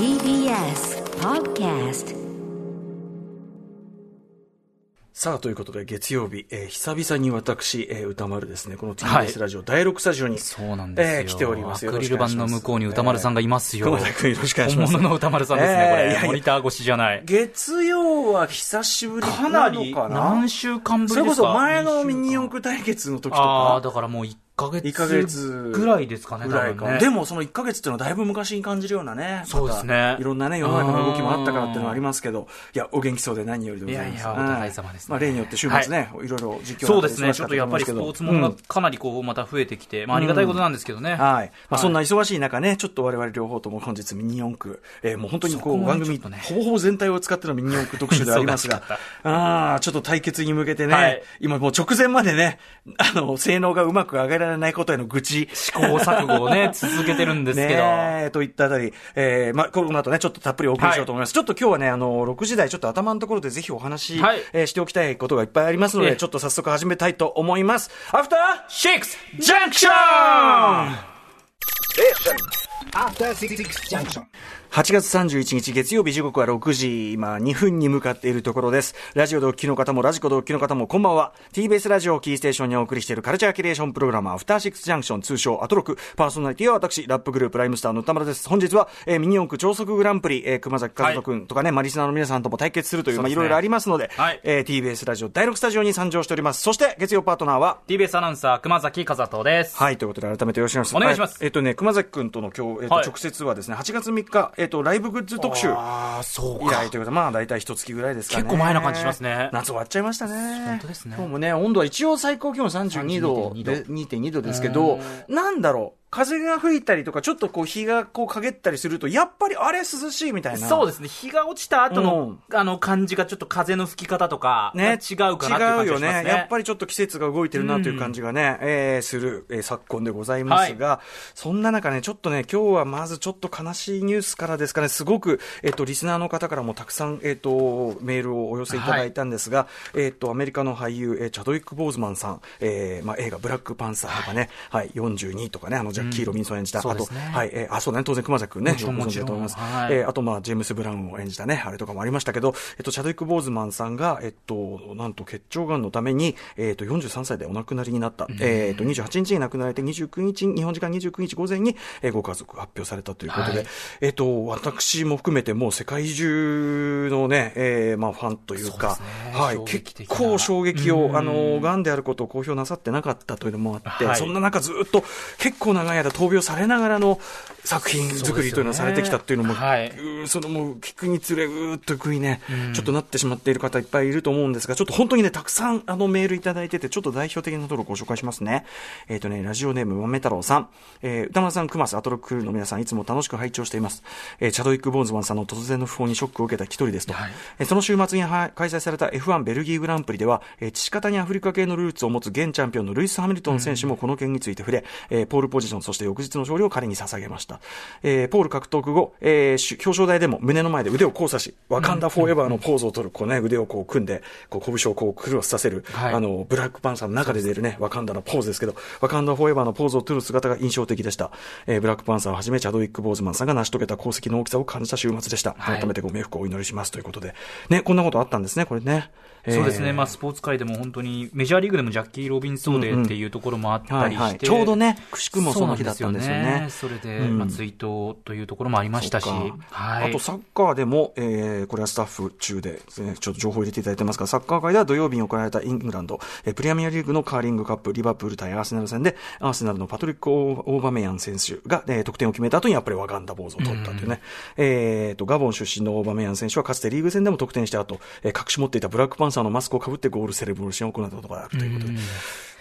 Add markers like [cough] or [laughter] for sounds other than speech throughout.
TBS Podcast さあ、ということで、月曜日、えー久々に私、えー歌丸ですね、この TBS ラジオ第6スタジオに、そうなんですよ。えー来ております。アクリル板の向こうに歌丸さんがいますよ。熊崎君よろしくお願いします。本物の歌丸さんですね、これ。えーいやいやモニター越しじゃない。月曜は久しぶりかな？りかな何週間ぶそれこりですか？そ前のミニ四駆対決の時とああ、か、だからもう1ヶ月1ヶ月ぐらいですかね、ぐらいか。多分ね。でもその1ヶ月っていうのはだいぶ昔に感じるようなね。そうですね。いろんなね、世の中の動きもあったからっていうのはありますけど、いや、お元気そうで何よりでございます。いやいやお互い様ですね。まあ例によって週末ね、い。ろいろ実況そうですね、ちょっとやっぱりスポーツものがかなりこう、また増えてきて、まあありがたいことなんですけどね。はい。まあ、そんな忙しい中ね、ちょっと我々両方とも本日ミニ四駆、えーもう本当にこう番組、ほぼほぼ全体を使ってのミニ四駆特集でありますが。[laughs] ああ、ちょっと対決に向けてね、はい。今もう直前までね、あの、性能がうまく上げられないことへの愚痴、試行錯誤をね、[laughs] 続けてるんですけど。ねえといったあたり、えー、まあ、この後ね、ちょっとたっぷりお送りしようと思います。ちょっと今日はね、あの、6時台、ちょっと頭のところでぜひお話、はいえーしておきたいことがいっぱいありますので、ええちょっと早速始めたいと思います。アフターシックスジャンクション After Six Junction. 8月31日月曜日時刻は6時今2分に向かっているところです。ラジオでお聞きの方もラジコでお聞きの方もこんばんは。TBS ラジオをキーステーションにお送りしているカルチャーキュレーションプログラムアフターシックスジャンクション通称アトロク。パーソナリティは私、ラップグループライムスターの歌丸です。本日は、えーミニ四駆超速グランプリ、えー熊崎和人君とかね、マリスナーの皆さんとも対決するという、まあいろいろありますので、はいえー TBS ラジオ第6スタジオに参上しております。そして月曜パートナーは、TBS アナウンサー、熊崎和人です。はい、ということで改めてよろしくお願いします。お願いしますはえっ、とね、熊崎君との今日、えっ、と、はい直接はですね、8月3日、えっ、と、ライブグッズ特集。ああ、そう以来ということで、まあ大体一月ぐらいですかね。結構前な感じしますね夏終わっちゃいましたね。本当ですね今日もね、温度は一応最高気温32度32.2で、2.2度ですけど、なんだろう、風が吹いたりとか、ちょっとこう日がこう陰ったりすると、やっぱりあれ涼しいみたいな。そうですね。日が落ちた後の、あの感じがちょっと風の吹き方とか、ね、違うかなっていう感じが違うよしますね。やっぱりちょっと季節が動いてるなという感じがね、えーする、えー昨今でございますが、そんな中ね、ちょっとね、今日はまずちょっと悲しいニュースからですかね、すごく、えっ、と、リスナーの方からもたくさん、えっ、と、メールをお寄せいただいたんですが、えっ、と、アメリカの俳優、えーチャドウィック・ボーズマンさん、えーまあ、映画ブラックパンサーとかね、はい、42とかね、あの、ジャッキー・ロビンソン演じた、あと、はい、えーあ、そうね、当然熊崎君ね、くご存知だと思います。はい。えーあと、まあ、ジェームス・ブラウンを演じたね、あれとかもありましたけど、えっと、チャドウィック・ボーズマンさんが、えっと、なんと結腸がんのために、えっと、43歳でお亡くなりになった。えっと、28日に亡くなられて、29日、日本時間29日午前に、えーご家族が発表されたということで、はい。えっと、私も含めてもう世界中のね、えーまあ、ファンというか、はい、結構衝撃を、うんあの、がん。であることを公表なさってなかったというのもあって、はい。そんな中ずっと結構長い間闘病されながらの作品作りというのをされてきたっていうのも、はい、うーそのもう聞くにつれ、うーっと食いね、ちょっとなってしまっている方いっぱいいると思うんですが、ちょっと本当にね、たくさんあのメールいただいてて、ちょっと代表的なところをご紹介しますね。えっ、とね、ラジオネーム、豆太郎さん、えー歌丸さん、熊瀬、アトロックの皆さん、いつも楽しく拝聴しています。えーチャドウィック・ボーンズマンさんの突然の訃報にショックを受けた一人ですと。はいえーその週末には開催された F1 ベルギーグランプリでは、えー父方にアフリカ系のルーツを持つ現チャンピオンのルイス・ハミルトン選手もこの件について触れ、えーポールポジション、そして翌日の勝利を彼に捧げました。えーポール獲得後、えーし表彰台でも胸の前で腕を交差し、ワカンダ・フォーエバーのポーズを取る、こうね、腕をこう組んで、こう拳をこうクロスさせる、はいあの、ブラックパンサーの中で出るね、ワカンダのポーズですけど、ワカンダ・フォーエバーのポーズを取る姿が印象的でした。えーブラックパンサーをはじめ、チャドウィック・ボーズマンさんが成し遂げた功績の大きさを感じた週末でした。はい改めてご冥福をお祈りしますということで。ね、こんなことあったんですね、これね。えー。そうですね、まあ、スポーツ界でも本当に、メジャーリーグでもジャッキー・ロビンソーデーっていうところもあったりして、はい。はいちょうどねくしくもその日だったんですよね。それで、うん。まあ、追悼というところもありましたし、はい、あとサッカーでも、えーこれはスタッフ中でちょっと情報を入れていただいてますが、サッカー界では土曜日に行われたイングランド、えープレミアリーグのカーリングカップ、リバプール対アーセナル戦で、アーセナルのパトリック・オーバメヤン選手が、えー得点を決めた後にやっぱりワガンダ坊主を取ったというね、えーと、ガボン出身のオーバメヤン選手はかつてリーグ戦でも得点した後、えー隠し持っていたブラックパンンサーのマスクをかぶってゴールセレブレーションを行ったことがあるということで、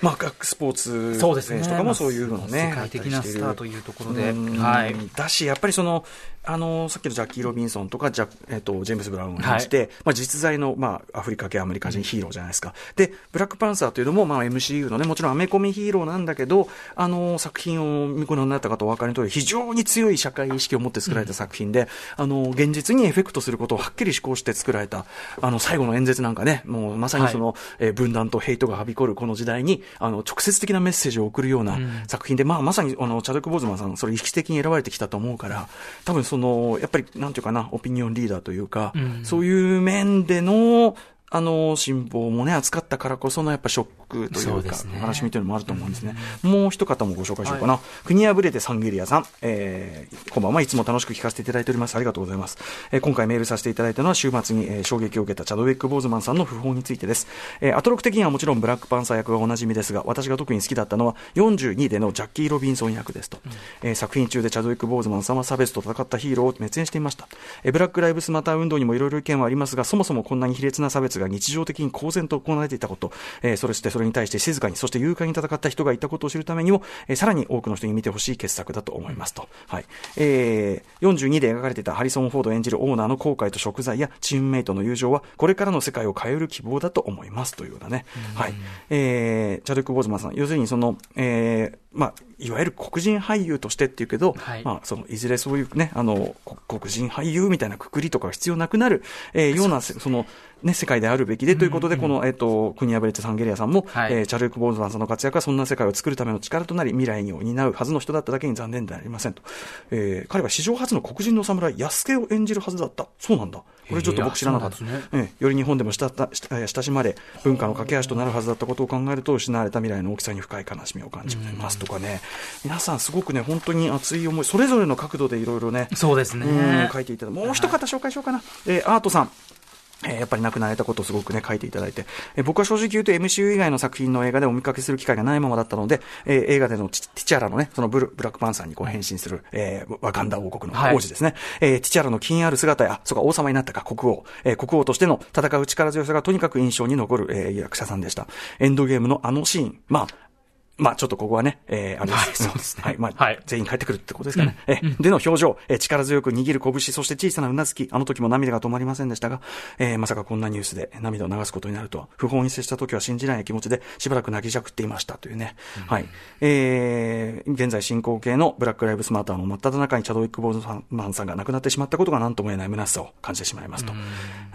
まあ、学スポーツそうですね。選手とかもそういうのをね、世界的なスターというところで、うん。はい、だし、やっぱりその、あの、さっきのジャッキー・ロビンソンとか、ジャ,、えー、とジェームス・ブラウンを演じて、まあ、実在の、まあ、アフリカ系アメリカ人ヒーローじゃないですか。で、ブラックパンサーというのも、まあ、MCU のね、もちろんアメコミヒーローなんだけど、あの、作品をご覧になった方お分かりの通り、非常に強い社会意識を持って作られた作品で、あの、現実にエフェクトすることをはっきり思考して作られた、あの、最後の演説なんかね、もうまさにその、えー分断とヘイトがはびこるこの時代に、あの、直接的なメッセージを送るような作品で、まあ、まさに、あの、チャドック・ボーズマンさん、それ意識的に選ばれてきたと思うから、多分その、やっぱり、なんていうかな、オピニオンリーダーというか、そういう面での、あの、辛抱もね、扱ったからこそのやっぱショックというか、そうね悲しみというのもあると思うんですね。もう一方もご紹介しようかな。国破れてサンゲリアさん、えー、こんばんはいつも楽しく聞かせていただいております。ありがとうございます。えー今回メールさせていただいたのは週末に、えー衝撃を受けたチャドウィック・ボーズマンさんの訃報についてです。えーアトロク的にはもちろんブラックパンサー役がおなじみですが、私が特に好きだったのは42でのジャッキー・ロビンソン役ですと。えー作品中でチャドウィック・ボーズマンさんは差別と戦ったヒーローを熱演していました。えーブラック・ライブスマター運動にもいろいろ意見はありますが、そもそもこんなに卑劣な差別が日常的に公然と行われていたこと、えーそれしてそれに対して静かに、そして勇敢に戦った人がいたことを知るためにも、えーさらに多くの人に見てほしい傑作だと思いますと。はい。えー42で描かれていたハリソン・フォード演じるオーナーの後悔と贖罪やチームメイトの友情は、これからの世界を変える希望だと思いますというようなね。はい。えー、チャドック・ボーズマンさん、要するにその、えー、まあ、いわゆる黒人俳優としてっていうけど、はいまあ、そのいずれそういうね、あの、こ黒人俳優みたいなくくりとかが必要なくなる、えーような、その、ね、世界であるべきでということで、この、えっ、と、国破れてサンゲリアさんも、はいえーチャルーク・ボーズマンさんの活躍はそんな世界を作るための力となり、未来を担うはずの人だっただけに残念ではありませんと。えー彼は史上初の黒人の侍、安家を演じるはずだった。そうなんだ。これちょっと僕知らなかった。ねええより日本でも親た親親しまれ、文化の架け橋となるはずだったことを考えると、失われた未来の大きさに深い悲しみを感じますとかね、皆さん、すごくね、本当に熱い思い、それぞれの角度でいろいろね、そうですねうん書いていただもう一方紹介しようかな、えーアートさん。えーやっぱり亡くなられたことをすごくね、書いていただいて、えー僕は正直言うと MCU 以外の作品の映画でお見かけする機会がないままだったので、えー映画でのティチャラのね、そのブルブラックパンサーにこう変身する、えーワカンダ王国のはい王子ですね。えーティチャラの金ある姿や、そうか、王様になったか、国王、えー国王としての戦う力強さがとにかく印象に残る、えー役者さんでした。エンドゲームのあのシーン、まあ、まあ、ちょっとここはね、えー、あれはいそうですねはい、まあ、はい全員帰ってくるってことですかね。え、での表情、え、力強く握る拳、そして小さなうなずき、あの時も涙が止まりませんでしたが、えーまさかこんなニュースで涙を流すことになるとは、不法に接した時は信じない気持ちで、しばらく泣きじゃくっていましたというね。はい。えー、現在進行形のブラックライブスマーターの真っ只中にチャドウィック・ボーズマンさんが亡くなってしまったことが何とも言えない虚しさを感じてしまいますと。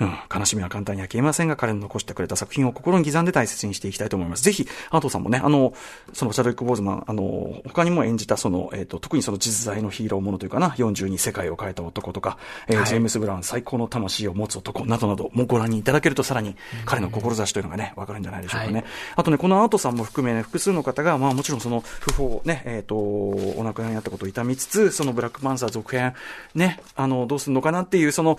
うん、悲しみは簡単には消えませんが、彼の残してくれた作品を心に刻んで大切にしていきたいと思います。ぜひ、アートさんもね、あの、そのチャドウィック・ボーズマン、あの、他にも演じた、その、えっ、と、特にその実在のヒーローものというかな、42世界を変えた男とか、えーはい。ジェームス・ブラウン最高の魂を持つ男などなどもご覧にいただけるとさらに彼の志というのがね、わかるんじゃないでしょうかね。はい。あとね、このアートさんも含めね、複数の方が、まあもちろんその不法ね、えっ、と、お亡くなりになったことを痛みつつ、そのブラックパンサー続編、ね、あの、どうするのかなっていう、その、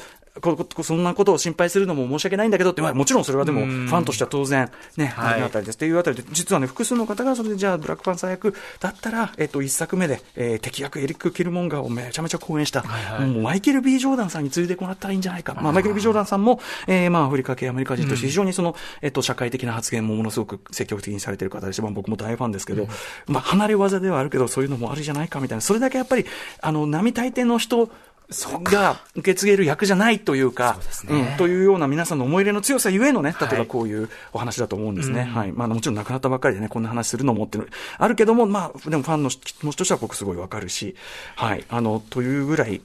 そんなことを心配するのも申し訳ないんだけどって、まあもちろんそれはでも、フうん。ァンとしては当然、ね、はい。あのあたりです。っていうあたりで、実はね、複数の方がそれでじゃあ、ブラックパンサー役だったら、えっ、と、一作目で、えー敵役エリック・キルモンガーをめちゃめちゃ講演した、はいはい。もうマイケル・ B・ ジョーダンさんに連れてもらったらいいんじゃないか。まあ、マイケル・ B・ ジョーダンさんも、えーまあ、アフリカ系アメリカ人として非常にその、えっ、と、社会的な発言もものすごく積極的にされている方でして、まあ、僕も大ファンですけど、まあ、離れ技ではあるけど、そういうのもあるじゃないかみたいな、それだけやっぱり、あの、並大抵の人、が受け継げる役じゃないというか、すねうんというような皆さんの思い入れの強さゆえのね、例えはいばこういうお話だと思うんですね。はい。まあもちろん亡くなったばっかりでね、こんな話するのもっていうのあるけども、まあ、でもファンの気持ちとしては僕すごいわかるし、はい。あの、というぐらい、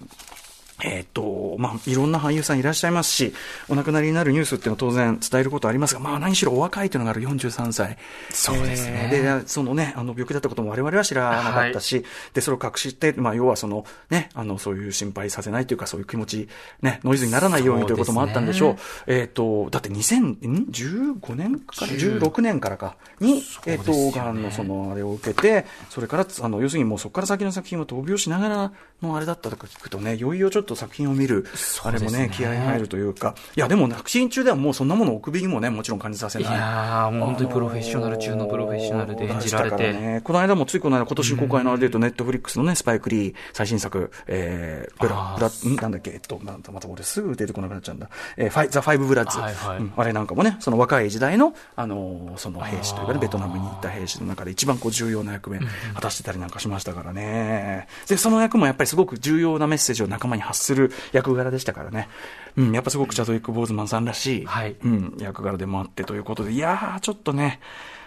えーっと、まあ、いろんな俳優さんいらっしゃいますし、お亡くなりになるニュースっていうのは当然伝えることありますが、まあ、何しろお若いというのがある43歳。そうですねえーで、そのね、あの、病気だったことも我々は知らなかったし、で、それを隠して、まあ、要はその、ね、あの、そういう心配させないというか、そういう気持ち、ね、ノイズにならないようにということもあったんでしょう。えーっと、だって2015年から、16年からか、に、えーっと、そうですよねがんのその、あれを受けて、それから、あの、要するにもうそこから先の作品を闘病しながらのあれだったとか聞くとね、いよいよちょっと作品を見る、あれもね、気合い入るというか、いや、でも、作品中ではもうそんなものを首にもね、もちろん感じさせいない。やーもう本当にプロフェッショナル中のプロフェッショナルで演じられあのーて、ね、この間も、ついこの間、今年公開のあれで言うと、ネットフリックスのね、スパイクリー最新作、えー、ブラ、ブラ、んなんだっけ、えっと、また、また俺すぐ出てこなくなっちゃうんだ。えー、ファイ、ザ・ファイブ・ブラッツ。はいはいうんあれなんかもね、その若い時代の、あのーその兵士というかね、ベトナムに行った兵士の中で一番こう重要な役目、果たしてたりなんかしましたからね。で、その役もやっぱりすごく重要なメッセージを仲間に発する役柄でしたからね。うん、やっぱすごくチャドウィック・ボーズマンさんらしい、はいうん、役柄でもあってということで、いやー、ちょっとね、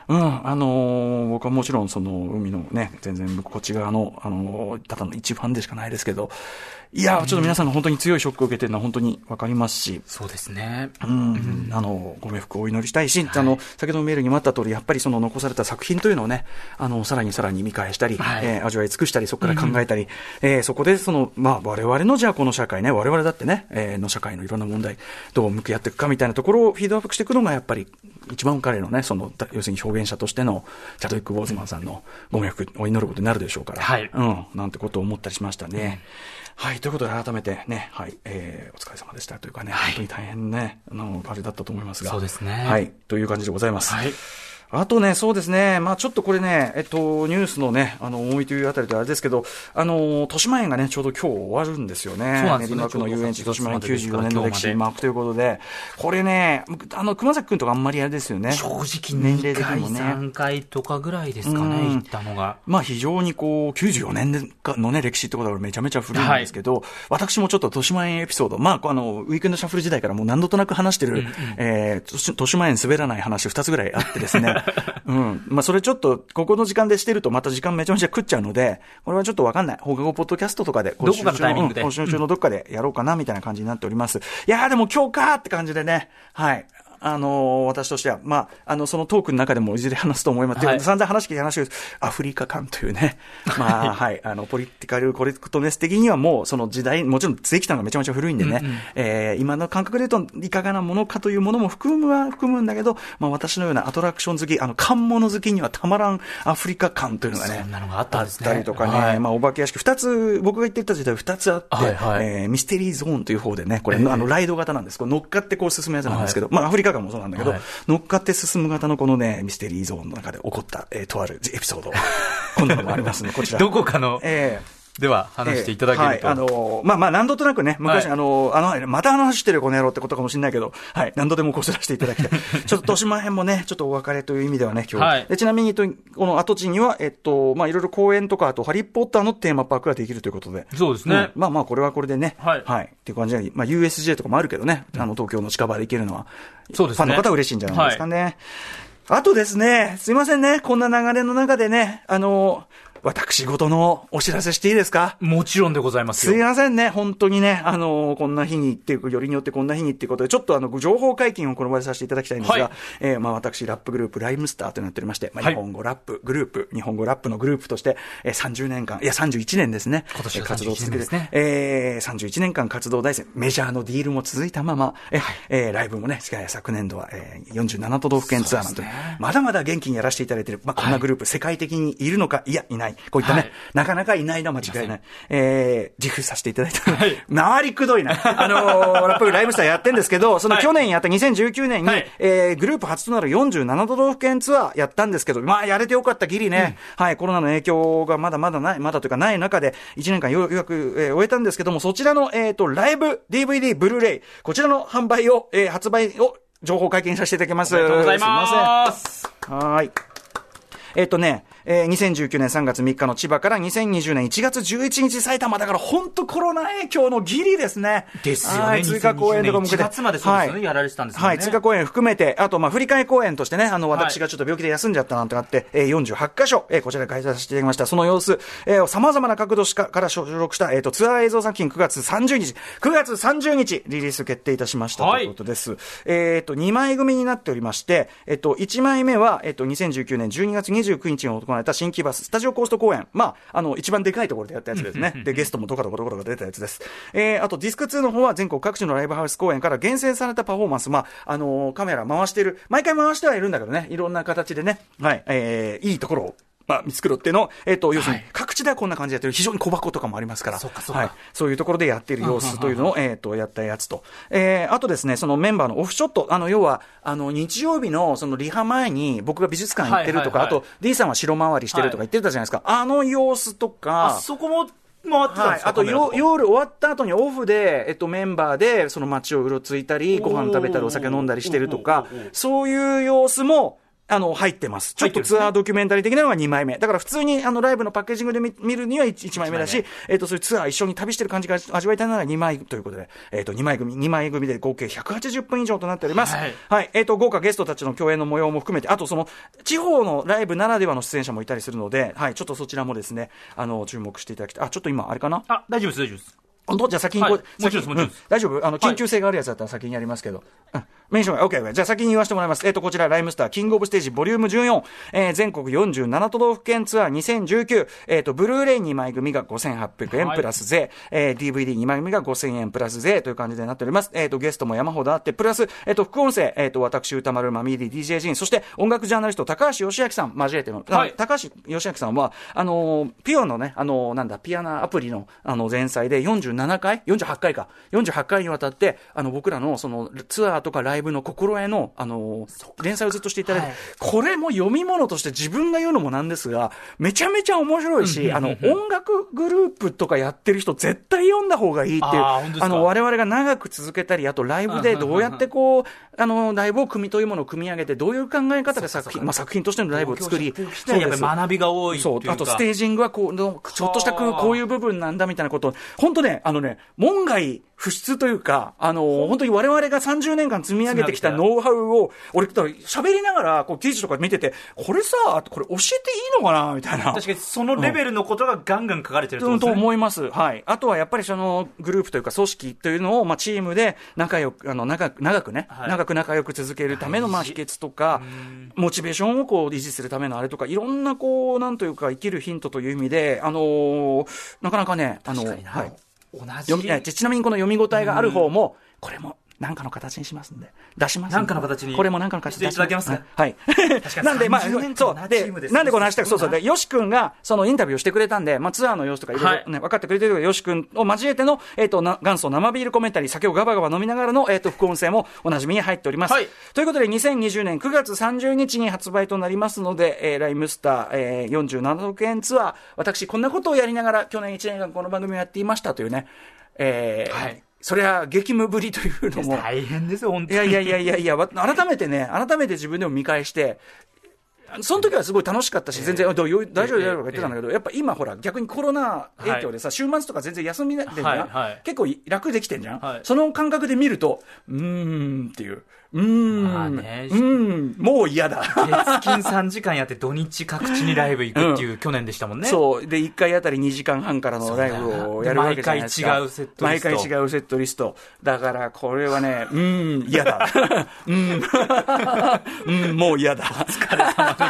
うん、あのー僕はもちろんその海のね、全然こっち側の、あのーただの一ファンでしかないですけど、いやー、ちょっと皆さんが本当に強いショックを受けてるのは本当にわかりますし、そうですね。うん、あの、ご冥福をお祈りしたいし、あの、先ほどのメールにもあった通り、やっぱりその残された作品というのをね、あの、さらにさらに見返したり、はい。えー味わい尽くしたり、そこから考えたり、えーそこでその、まあ、我々のじゃあこの社会ね、我々だってね、えーの社会のいろんな問題、どう向き合っていくかみたいなところをフィードアップしていくのが、やっぱり、一番彼のね、その、だ要するに表現者としての、チャドウィック・ボーズマンさんのご冥福を祈ることになるでしょうから、はい。うん、なんてことを思ったりしましたね。はい、ということで改めてね、はい、えーお疲れ様でしたというかね、本当に大変ね、あの、あれだったと思いますが。そうですね。はい、という感じでございます。はいあとね、そうですね、まあちょっとこれね、えっと、ニュースのね、あの、重いというあたりであれですけど、あの、豊島園がね、ちょうど今日終わるんですよね。そうなんですよね練馬区の遊園地、豊島園3月94年の歴史に今幕ということで、これね、あの、熊崎くんとかあんまりあれですよね。正直年齢2回、的にもね。3回とかぐらいですかうんね、行ったのが。まあ非常にこう、94年のね、歴史ってことはめちゃめちゃ古いんですけど、私もちょっと豊島園エピソード、まあ、あの、ウィークエンドシャッフル時代からもう何度となく話してる、えーとし豊島園滑らない話2つぐらいあってですね、[laughs] うん。まあそれちょっと、ここの時間でしてるとまた時間めちゃめちゃ食っちゃうので、これはちょっとわかんない。放課後ポッドキャストとかで、どこかのタイミングで？今週中のどっかでやろうかなみたいな感じになっております。いやーでも今日かーって感じでね、はい。あのー私としては、まあ、あの、そのトークの中でもいずれ話すと思います。はい。で散々話聞いて話を、アフリカ感というね、[laughs] まあ、はい、あの、ポリティカルコレクトネス的にはもう、その時代、もちろんできたのがめちゃめちゃ古いんでね、えー今の感覚で言うと、いかがなものかというものも含むは含むんだけど、まあ、私のようなアトラクション好き、あの、観物好きにはたまらんアフリカ感というのがね、そんなのがあったんですね。あったりとかね、はい。まあ、お化け屋敷、二つ、僕が言ってた時代二つあって、はいはい。えーミステリーゾーンという方でね、これ、ええあの、ライド型なんです。こう乗っかってこう進むやつなんですけど、まあ、アフリカ感もそうなんだけど、はい乗っかって進む型のこのね、ミステリーゾーンの中で起こった、えーとあるエピソード、[laughs] こんなのもありますね、こちら。どこかの、ええでは話していただけると。ええはい、あのまあまあ、何度となくね、昔、はいあのあの、またあの話してるこの野郎ってことかもしれないけど、はい、何度でもこすらせていただきたい。[laughs] ちょっと豊島編もね、ちょっとお別れという意味ではね、今日。はいでちなみに、とこの跡地には、えっと、まあ、いろいろ公園とか、あと、ハリーポッターのテーマパークができるということで。そうですねんまあまあ、これはこれでね。はいっていう感じで、まあ、USJ とかもあるけどね、あの、東京の近場で行けるのは、そうですねファンの方は嬉しいんじゃないですかね。あとですね、すいませんね、こんな流れの中でね、あの、私事のお知らせしていいですか？もちろんでございますすいよ。ませんね、本当にね、あのこんな日にっていう、よりによってこんな日にっていうことで、ちょっとあの、情報解禁をこの場でさせていただきたいんですが、はい。えーまあ私、ラップグループ、ライムスターとなっておりまして、まあ、はい。日本語ラップグループ、日本語ラップのグループとして、えー、30年間、いや、31年ですね。今年はえー活動を続け31年ですね。て、えー、31年間活動大戦、メジャーのディールも続いたまま、えーえーライブもね、昨年度は、えー、47都道府県ツアーなんて、ねまだまだ元気にやらせていただいている、まあ、こんなグループ、世界的にいるのか、いや、いない。こういったね、はいなかなかいないな、間違いない。えー、自負させていただいた。はい回りくどいな。あのー、ラップライムスターやってんですけど、そのはい去年やった2019年に、はいえー、グループ初となる47都道府県ツアーやったんですけど、まあ、やれてよかったギリね、はい、コロナの影響がまだまだない、まだというかない中で、1年間ようやく、えー終えたんですけども、そちらの、えっ、と、ライブ、DVD、ブルーレイ、こちらの販売を、えー発売を、情報解禁させていただきます。ありがとうございすいません。ます。はーい。えっ、とね、えー2019年3月3日の千葉から2020年1月11日埼玉だから本当コロナ影響のギリですね。ですよね。はい追加公演とかも1月までそうですよね、やられてたんですよね。はい、追加公演含めて、あと、まあ、振り替え公演としてね、あの、はい私がちょっと病気で休んじゃったなんてあって、えー、48箇所、えー、こちらで開催させていただきました。その様子、えー、様々な角度しかから収録した、えっ、と、ツアー映像作品9月30日、9月30日、リリース決定いたしました、はいということです。えっ、と、2枚組になっておりまして、えっ、と、1枚目は、えっ、と、2019年12月29日に行われた新木バススタジオコースト公演。まあ、あの、一番でかいところでやったやつですね。で、ゲストもどかどかどかどか出たやつです。えー、あと、ディスク2の方は全国各地のライブハウス公演から厳選されたパフォーマンス。まあ、あのーカメラ回してる、毎回回してはいるんだけどね、いろんな形でね、はい、えー、いいところを、まあ、見繕っての、えっ、と、要するにはい、各地ではこんな感じでやってる、非常に小箱とかもありますから、そっかそっか。はい、そういうところでやっている様子というのを、えっ、と、やったやつと。えー、あとですね、そのメンバーのオフショット、あの、要は、あの、日曜日の、その、リハ前に、僕が美術館行ってるとか、はいはいはい。あと、D さんは白回りしてるとか言ってたじゃないですか。あの様子とか、あそこも回ってたんはい、ですか？あとよ夜終わった後にオフで、えっと、メンバーでその街をうろついたり、ご飯食べたり、お酒飲んだりしてるとかそういう様子も、あの、入ってます。ちょっとツアードキュメンタリー的なのが2枚目。だから普通にあの、ライブのパッケージングで見見るには 1, 枚目だし、えっ、と、そういうツアー一緒に旅してる感じが味わいたいなら2枚ということで、えっ、と、2枚組、2枚組で合計180分以上となっております。はいはい。えっ、と、豪華ゲストたちの共演の模様も含めて、あとその、地方のライブならではの出演者もいたりするので、はい、ちょっとそちらもですね、あの、注目していただきたい。あ、ちょっと今、あれかな？あ、大丈夫です、大丈夫です。本当？じゃあ先にこう、はいもちろんもちろん大丈夫あの、緊急性があるやつだったら先にやりますけど。うん。メンションが OK。じゃあ先に言わせてもらいます。えっ、と、こちら、ライムスター、キングオブステージ、ボリューム14、えー全国47都道府県ツアー2019、えっ、と、ブルーレイ2枚組が5800円はいプラス税、えー DVD2 枚組が5000円プラス税という感じでなっております。えっ、と、ゲストも山ほどあって、プラス、えっ、と、副音声、えっ、と、私、歌丸、マミーディ、DJ ジン、そして音楽ジャーナリスト、高橋義明さん交えての、あはい高橋義明さんは、あのーピュアのね、あのーなんだ、ピアナアプリの、あの、前菜で47回 ?48 回か。48回にわたって、あの、僕らの、その、ツアーとかライブの心得の、あのー連載をずっとしていただいて、はい。これも読み物として自分が言うのもなんですが、めちゃめちゃ面白いし、あの、音楽グループとかやってる人、絶対読んだ方がいいっていう、ああの、我々が長く続けたり、あとライブでどうやってこう、あの、ライブを組みというものを組み上げて、どういう考え方で作品、まあ、作品としてのライブを作り、やっぱり学びが多いそいう。あとステージングはこうの、ちょっとしたこういう部分なんだみたいなこと。を、本当ね、あのね、門外不出というか、あの、本当に我々が30年間積み上げてきたノウハウを、俺、喋りながら、こう、記事とか見てて、これさ、これ教えていいのかなみたいな。確かにそのレベルのことがガンガン書かれてるととですね。思います。はい。あとはやっぱりそのグループというか組織というのを、まあチームで仲良く、あの、長く、長くね、はい長く仲良く続けるための、まあ秘訣とか、モチベーションをこう維持するためのあれとか、いろんなこう、なんというか生きるヒントという意味で、あのーなかなかね、あの、はい。同じ。ちなみにこの読み応えがある方も、これも、なんかの形にしますんで、出しますんで。なんかの形に。これもなんかの形にしていただけますか？はい。[laughs] なんで、まあ、30年間そう。でチームですなんでこの話したか、そうそう。で、よし君が、そのインタビューをしてくれたんで、まあ、ツアーの様子とかいろいろね、分かってくれてるよ。し君を交えての、えっ、と、な元祖生ビールコメンタリー、酒をガバガバ飲みながらの、えっ、と、副音声もおなじみに入っております。はい。ということで、2020年9月30日に発売となりますので、えーライムスター、えー、47億円ツアー、私、こんなことをやりながら、去年1年間この番組をやっていましたというね、えーはいそれは激務ぶりというのも、大変ですよ、本当に。いやいやいやいやいや、わ改めてね、改めて自分でも見返して、その時はすごい楽しかったし、全然、あどうよ大丈夫だよとか言ってたんだけど、やっぱ今ほら、逆にコロナ影響でさ、週末とか全然休みで結構楽できてんじゃん、はい。その感覚で見ると、うーんっていう、うーん、まあねうーん、もう嫌だ。月金3時間やって土日各地にライブ行くっていう去年でしたもんね。そう。で、1回あたり2時間半からのライブをやるわけじゃないですか。毎回違うセットリスト毎回違うセットリスト。だから、これはね、うーん、嫌だ。[laughs] うーん、うん、もう嫌だ。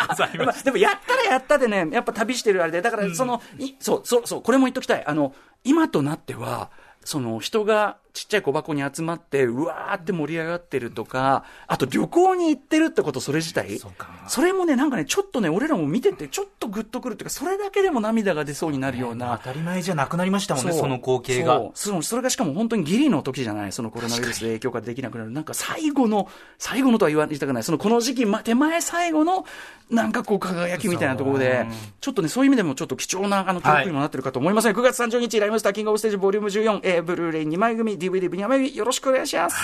ございままあでも、やったらやったでね、やっぱ旅してるあれで、だから、その、いそう、そう、そう、これも言っときたい。あの、今となっては、その人がちっちゃい小箱に集まって、うわーって盛り上がってるとか、あと旅行に行ってるってこと、それ自体？そそれもね、なんかね、ちょっとね、俺らも見てて、ちょっとグッとくるっていうか、それだけでも涙が出そうになるような。当たり前じゃなくなりましたもんね、う。その光景が。そう。それがしかも本当にギリの時じゃない、そのコロナウイルスで影響ができなくなる、なんか最後の、最後のとは言わ言いたくない、そのこの時期、ま、手前最後の、なんかこう、輝きみたいなところで、ちょっとね、そういう意味でもちょっと貴重なあの記録にもなってるかと思いますね、9月30日、ライムスターキングオブステージボリューム14、えーブルーレイ2枚組、DVD、2枚組、よろしくお願いします。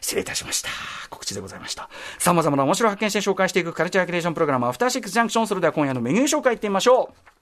失礼いたしました。告知でございました。様々な面白を発見して紹介していくカルチャーキュレーションプログラム、アフターシックスジャンクション、それでは今夜のメニュー紹介いってみましょう。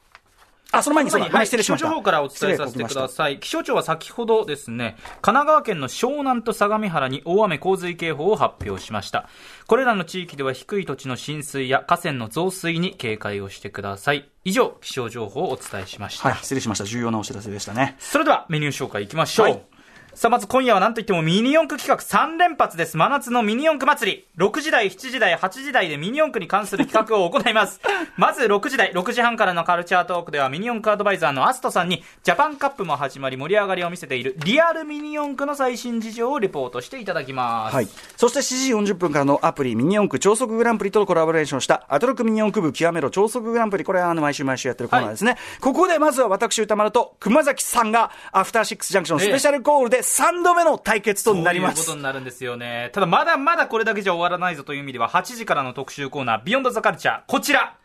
あ、その前に、その前に、はい、失礼しました。気象情報からお伝えさせてください。気象庁は先ほどですね、神奈川県の湘南と相模原に大雨洪水警報を発表しました。これらの地域では低い土地の浸水や河川の増水に警戒をしてください。以上、気象情報をお伝えしました。はい、失礼しました。重要なお知らせでしたね。それではメニュー紹介いきましょう。はいさあ、まず今夜は何といってもミニ四駆企画3連発です。真夏のミニ四駆祭り。6時台、7時台、8時台でミニ四駆に関する企画を行います。[laughs] まず6時台、6時半からのカルチャートークではミニ四駆アドバイザーのアストさんにジャパンカップも始まり盛り上がりを見せているリアルミニ四駆の最新事情をレポートしていただきます。はい。そして7時40分からのアプリミニ四駆超速グランプリとコラボレーションしたアトロックミニ四駆部極めろ超速グランプリ。これはあの毎週毎週やってるコーナーですね。ここでまずは私歌丸と熊崎さんがアフターシックスジャンクションスペシャルコールで3度目の対決となりますそういうこと。になるんですよね。ただまだまだこれだけじゃ終わらないぞという意味では8時からの特集コーナービヨンドザカルチャー。こちら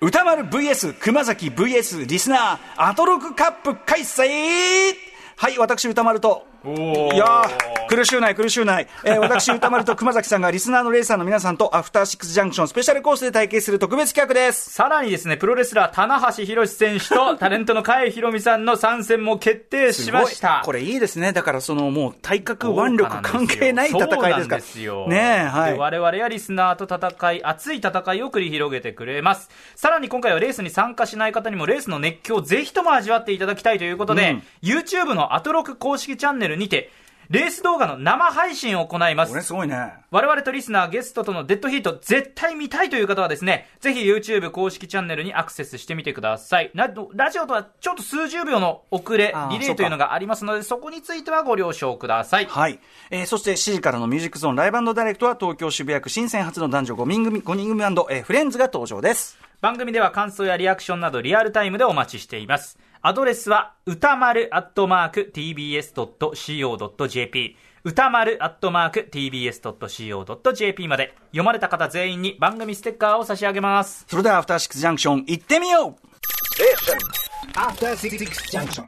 歌丸 VS 熊崎 VS リスナーアトロックカップ開催はい、私歌丸と。いやー苦しゅうない、苦しゅうない。えー、私、歌丸と熊崎さんがリスナーのレーサーの皆さんとアフターシックスジャンクションスペシャルコースで体験する特別企画です。さらにですね、プロレスラー、棚橋宏選手と [laughs] タレントの甲斐宏美さんの参戦も決定しました。これいいですね。だからそのもう体格、腕力関係ない戦いですから。ですよ。ねえ、はい。で我々やリスナーと戦い、熱い戦いを繰り広げてくれます。さらに今回はレースに参加しない方にもレースの熱狂をぜひとも味わっていただきたいということで、うん YouTube のアトロク公式チャンネルにて、レース動画の生配信を行いますこれ。すごいね。我々とリスナー、ゲストとのデッドヒート、絶対見たいという方はですね、ぜひ YouTube 公式チャンネルにアクセスしてみてください。なラジオとはちょっと数十秒の遅れリレーというのがありますので、そこについてはご了承ください。はい。えーそして7時からのミュージックゾーンライブダイレクトは東京渋谷区新鮮初の男女5人組、5人組えーフレンズが登場です。番組では感想やリアクションなどリアルタイムでお待ちしています。アドレスは、歌丸アットマーク tbs.co.jp 歌丸アットマーク tbs.co.jp まで読まれた方全員に番組ステッカーを差し上げます。それではアフターシックスジャンクション行ってみよう。えアフターシックスジャンクション